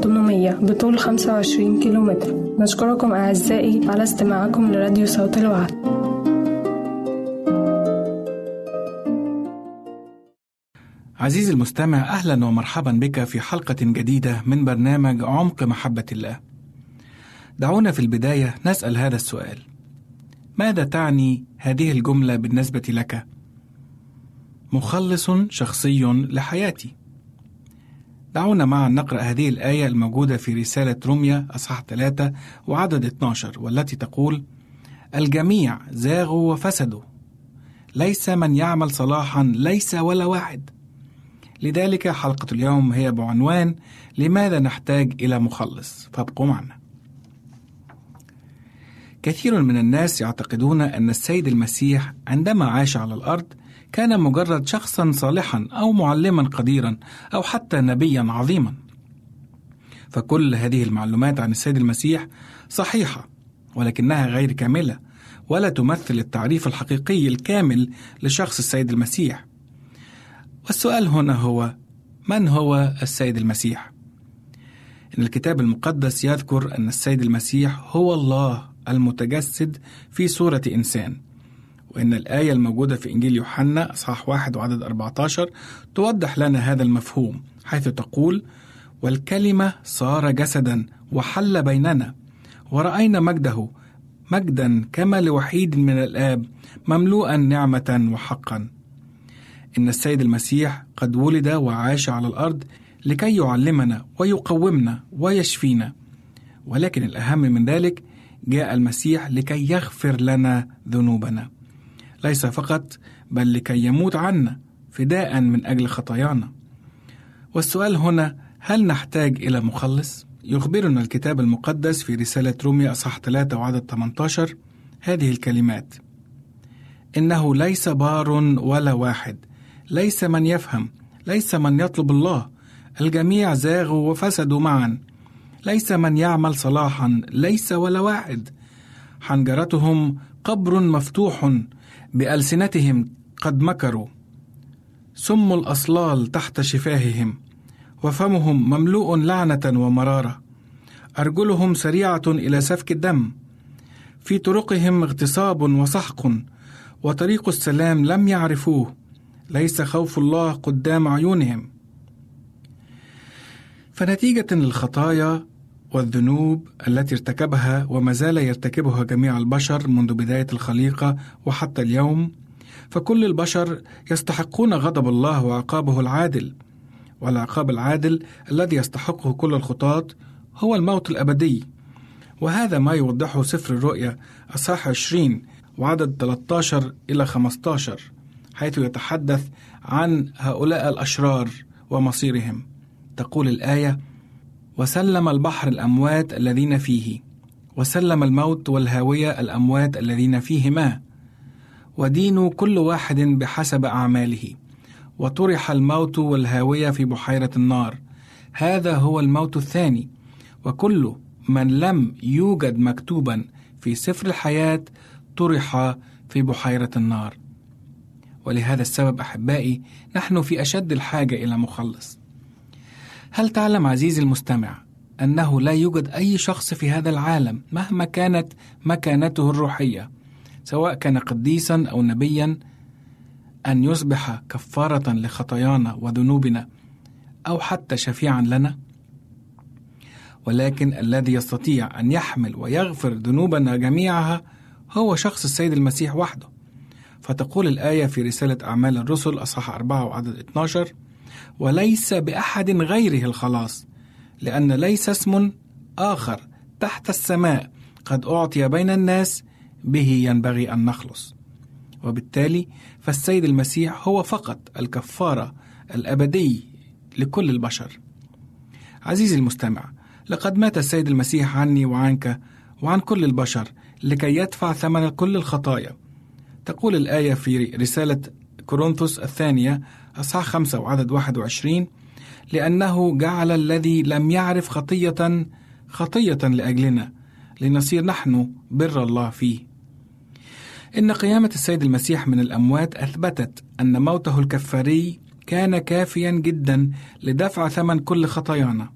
11800 بطول 25 كيلومتر. نشكركم أعزائي على استماعكم لراديو صوت الوعد. عزيزي المستمع أهلا ومرحبا بك في حلقة جديدة من برنامج عمق محبة الله. دعونا في البداية نسأل هذا السؤال. ماذا تعني هذه الجملة بالنسبة لك؟ مخلص شخصي لحياتي. دعونا معا نقرأ هذه الآية الموجودة في رسالة روميا أصحاح 3 وعدد 12 والتي تقول الجميع زاغوا وفسدوا. ليس من يعمل صلاحا ليس ولا واحد. لذلك حلقة اليوم هي بعنوان لماذا نحتاج إلى مخلص؟ فابقوا معنا. كثير من الناس يعتقدون أن السيد المسيح عندما عاش على الأرض كان مجرد شخصا صالحا أو معلما قديرا أو حتى نبيا عظيما. فكل هذه المعلومات عن السيد المسيح صحيحة ولكنها غير كاملة ولا تمثل التعريف الحقيقي الكامل لشخص السيد المسيح. والسؤال هنا هو من هو السيد المسيح؟ إن الكتاب المقدس يذكر أن السيد المسيح هو الله المتجسد في صورة إنسان. وإن الآية الموجودة في إنجيل يوحنا أصحاح واحد وعدد 14 توضح لنا هذا المفهوم حيث تقول والكلمة صار جسدا وحل بيننا ورأينا مجده مجدا كما لوحيد من الآب مملوءا نعمة وحقا. إن السيد المسيح قد ولد وعاش على الأرض لكي يعلمنا ويقومنا ويشفينا. ولكن الأهم من ذلك جاء المسيح لكي يغفر لنا ذنوبنا. ليس فقط بل لكي يموت عنا فداء من أجل خطايانا. والسؤال هنا هل نحتاج إلى مخلص؟ يخبرنا الكتاب المقدس في رسالة روميا أصح 3 وعدد 18 هذه الكلمات. إنه ليس بار ولا واحد. ليس من يفهم. ليس من يطلب الله. الجميع زاغوا وفسدوا معا. ليس من يعمل صلاحا. ليس ولا واحد. حنجرتهم قبر مفتوح بألسنتهم قد مكروا. سم الأصلال تحت شفاههم. وفمهم مملوء لعنة ومرارة. أرجلهم سريعة إلى سفك الدم. في طرقهم اغتصاب وسحق وطريق السلام لم يعرفوه. ليس خوف الله قدام عيونهم. فنتيجة الخطايا والذنوب التي ارتكبها وما زال يرتكبها جميع البشر منذ بداية الخليقة وحتى اليوم فكل البشر يستحقون غضب الله وعقابه العادل. والعقاب العادل الذي يستحقه كل الخطاة هو الموت الأبدي. وهذا ما يوضحه سفر الرؤيا أصحاح 20 وعدد 13 إلى 15 حيث يتحدث عن هؤلاء الأشرار ومصيرهم. تقول الآية وسلم البحر الأموات الذين فيه وسلم الموت والهاوية الأموات الذين فيهما ودينوا كل واحد بحسب أعماله وطرح الموت والهاوية في بحيرة النار. هذا هو الموت الثاني وكل من لم يوجد مكتوبا في سفر الحياة طرح في بحيرة النار. ولهذا السبب أحبائي نحن في أشد الحاجة إلى مخلص. هل تعلم عزيزي المستمع أنه لا يوجد أي شخص في هذا العالم مهما كانت مكانته الروحية سواء كان قديسا أو نبيا أن يصبح كفارة لخطايانا وذنوبنا أو حتى شفيعا لنا؟ ولكن الذي يستطيع أن يحمل ويغفر ذنوبنا جميعها هو شخص السيد المسيح وحده. فتقول الآية في رسالة أعمال الرسل أصحاح 4 وعدد 12 وليس بأحد غيره الخلاص لأن ليس اسم آخر تحت السماء قد أعطي بين الناس به ينبغي أن نخلص. وبالتالي فالسيد المسيح هو فقط الكفارة الأبدي لكل البشر. عزيزي المستمع لقد مات السيد المسيح عني وعنك وعن كل البشر لكي يدفع ثمن كل الخطايا. تقول الآية في رسالة كورنثوس الثانية أصحاح خمسة وعدد 21 لأنه جعل الذي لم يعرف خطية خطية لأجلنا لنصير نحن بر الله فيه. إن قيامة السيد المسيح من الأموات أثبتت أن موته الكفاري كان كافيا جدا لدفع ثمن كل خطايانا.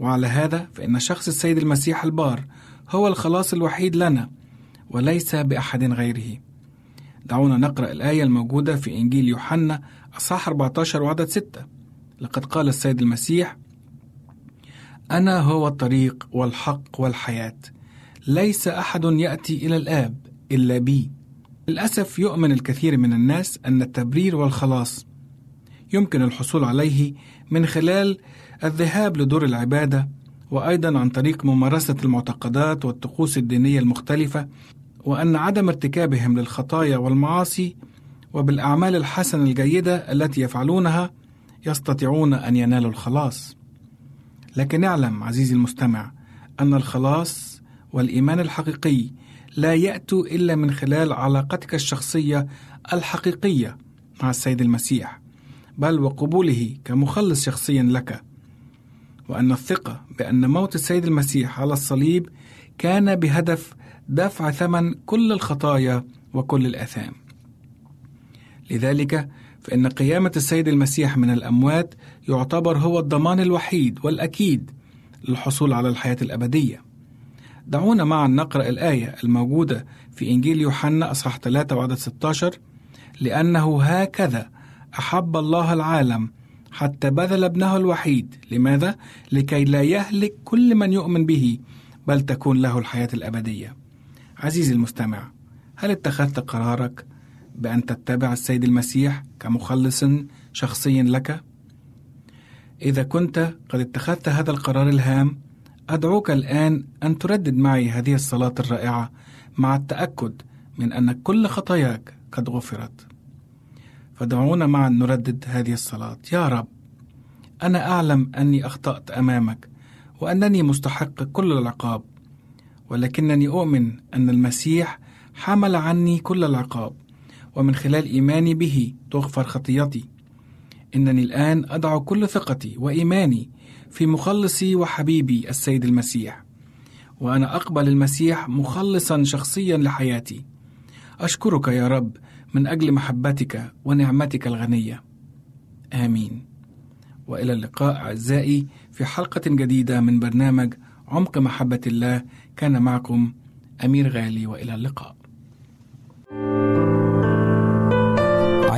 وعلى هذا فإن شخص السيد المسيح البار هو الخلاص الوحيد لنا وليس بأحد غيره. دعونا نقرأ الآية الموجودة في إنجيل يوحنا أصحاح 14 وعدد 6 لقد قال السيد المسيح أنا هو الطريق والحق والحياة. ليس أحد يأتي إلى الآب إلا بي. للأسف يؤمن الكثير من الناس أن التبرير والخلاص يمكن الحصول عليه من خلال الذهاب لدور العبادة وأيضا عن طريق ممارسة المعتقدات والطقوس الدينية المختلفة وأن عدم ارتكابهم للخطايا والمعاصي وبالأعمال الحسنة الجيدة التي يفعلونها يستطيعون أن ينالوا الخلاص. لكن اعلم عزيزي المستمع أن الخلاص والإيمان الحقيقي لا يأتوا إلا من خلال علاقتك الشخصية الحقيقية مع السيد المسيح بل وقبوله كمخلص شخصيا لك وأن الثقة بأن موت السيد المسيح على الصليب كان بهدف دفع ثمن كل الخطايا وكل الآثام لذلك فإن قيامة السيد المسيح من الأموات يعتبر هو الضمان الوحيد والأكيد للحصول على الحياة الأبدية. دعونا معا نقرأ الآية الموجودة في إنجيل يوحنا أصحاح 3 وعدد 16 لأنه هكذا أحب الله العالم حتى بذل ابنه الوحيد لماذا؟ لكي لا يهلك كل من يؤمن به بل تكون له الحياة الأبدية. عزيزي المستمع، هل اتخذت قرارك بأن تتبع السيد المسيح كمخلص شخصي لك؟ إذا كنت قد اتخذت هذا القرار الهام، أدعوك الآن أن تردد معي هذه الصلاة الرائعة مع التأكد من أن كل خطاياك قد غفرت. فدعونا معا نردد هذه الصلاة: يا رب، أنا أعلم أني أخطأت أمامك، وأنني مستحق كل العقاب، ولكنني أؤمن أن المسيح حمل عني كل العقاب، ومن خلال إيماني به تغفر خطيتي. إنني الآن أضع كل ثقتي وإيماني في مخلصي وحبيبي السيد المسيح، وأنا أقبل المسيح مخلصا شخصيا لحياتي. أشكرك يا رب من أجل محبتك ونعمتك الغنية. آمين. وإلى اللقاء أعزائي في حلقة جديدة من برنامج عمق محبة الله كان معكم أمير غالي وإلى اللقاء.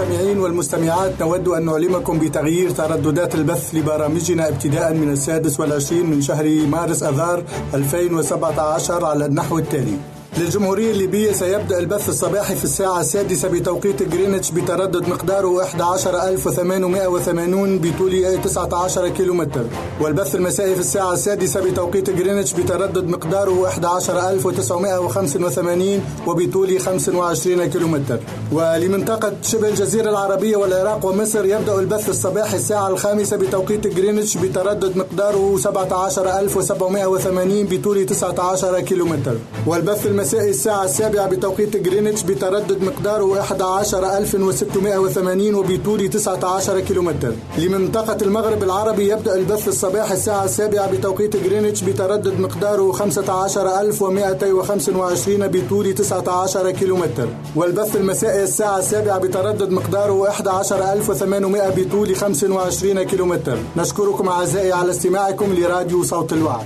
المستمعين والمستمعات نود أن نعلمكم بتغيير ترددات البث لبرامجنا ابتداء من السادس والعشرين من شهر مارس أذار 2017 على النحو التالي. للجمهورية الليبية سيبدأ البث الصباحي في الساعة السادسة بتوقيت جرينتش بتردد مقداره 11880 بطول 19 كيلومتر. والبث المسائي في الساعة السادسة بتوقيت جرينتش بتردد مقداره 11985 وبطول 25 كيلومتر. ولمنطقة شبه الجزيرة العربية والعراق ومصر يبدأ البث الصباحي الساعة الخامسة بتوقيت جرينتش بتردد مقداره 17780 بطول 19 كيلومتر. والبث المسائي الساعة السابعة بتوقيت جرينتش بتردد مقداره 11680 وبطول 19 كيلومتر. لمنطقة المغرب العربي يبدأ البث الصباحي الساعة السابعة بتوقيت جرينتش بتردد مقداره 15225 بطول 19 كيلومتر. والبث المسائي الساعة السابعة بتردد مقداره 11800 بطول 25 كيلومتر. نشكركم أعزائي على استماعكم لراديو صوت الوعد.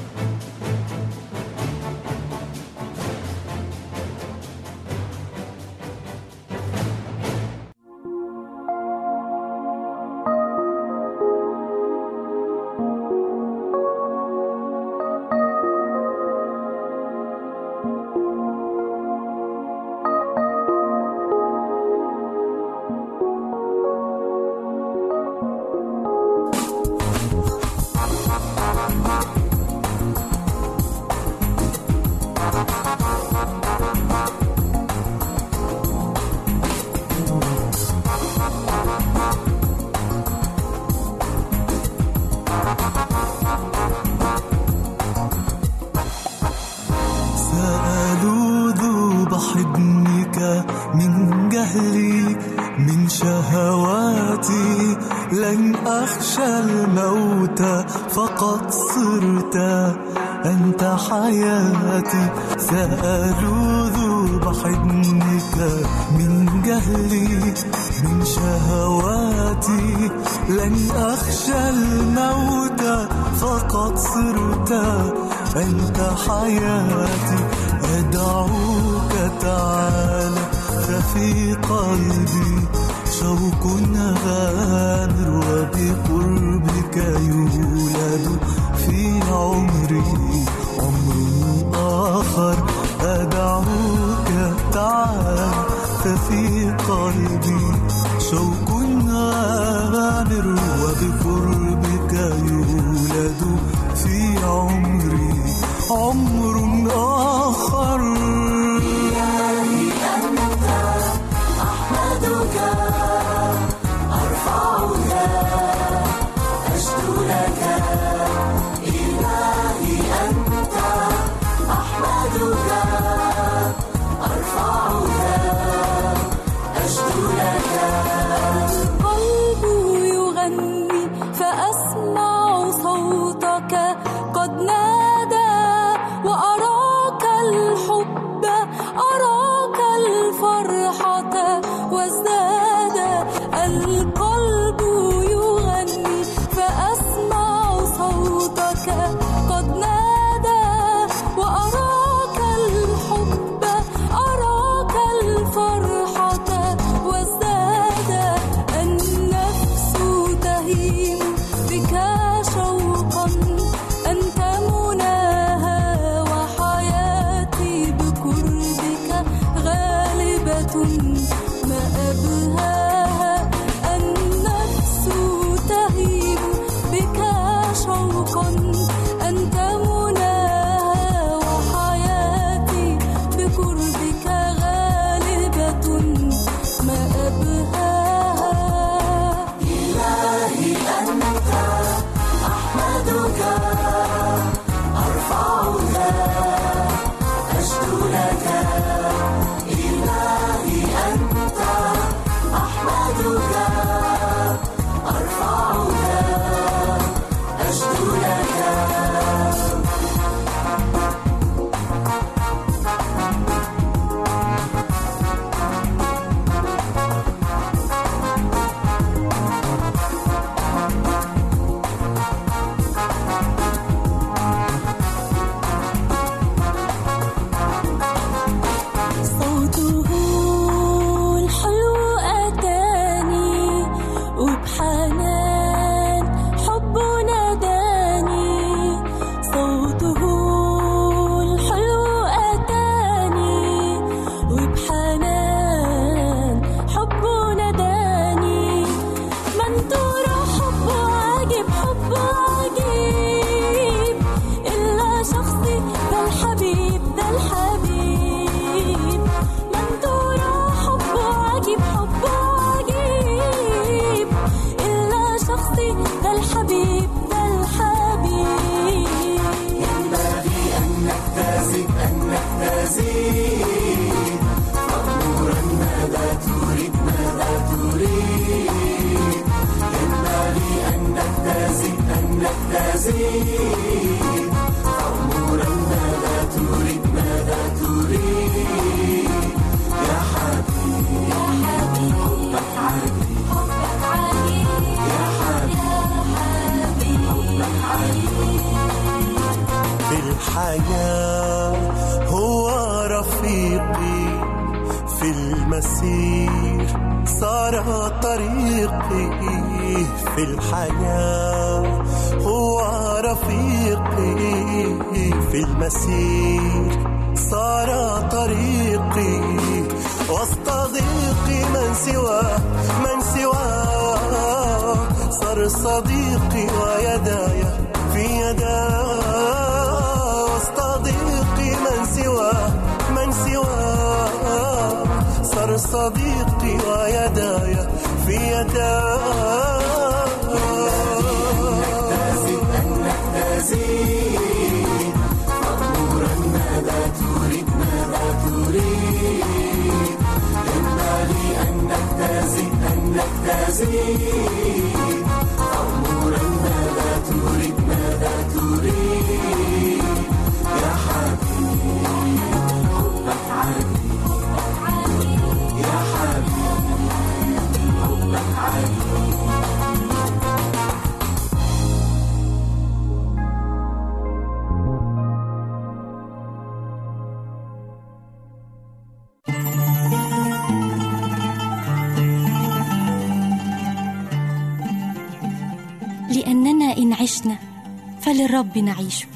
فللرب نعيش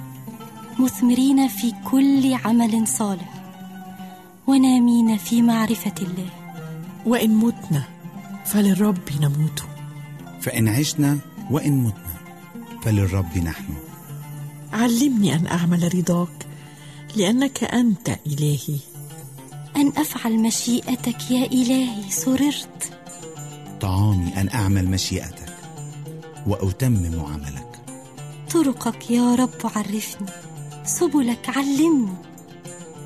مثمرين في كل عمل صالح. ونامين في معرفة الله. وإن متنا فللرب نموت. فإن عشنا وإن متنا فللرب نحن. علمني أن أعمل رضاك لأنك أنت إلهي. أن أفعل مشيئتك يا إلهي سررت. طعامي أن أعمل مشيئتك وأتمم عملك. طرقك يا رب عرفني سبلك علمني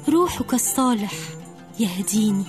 روحك الصالح يهديني.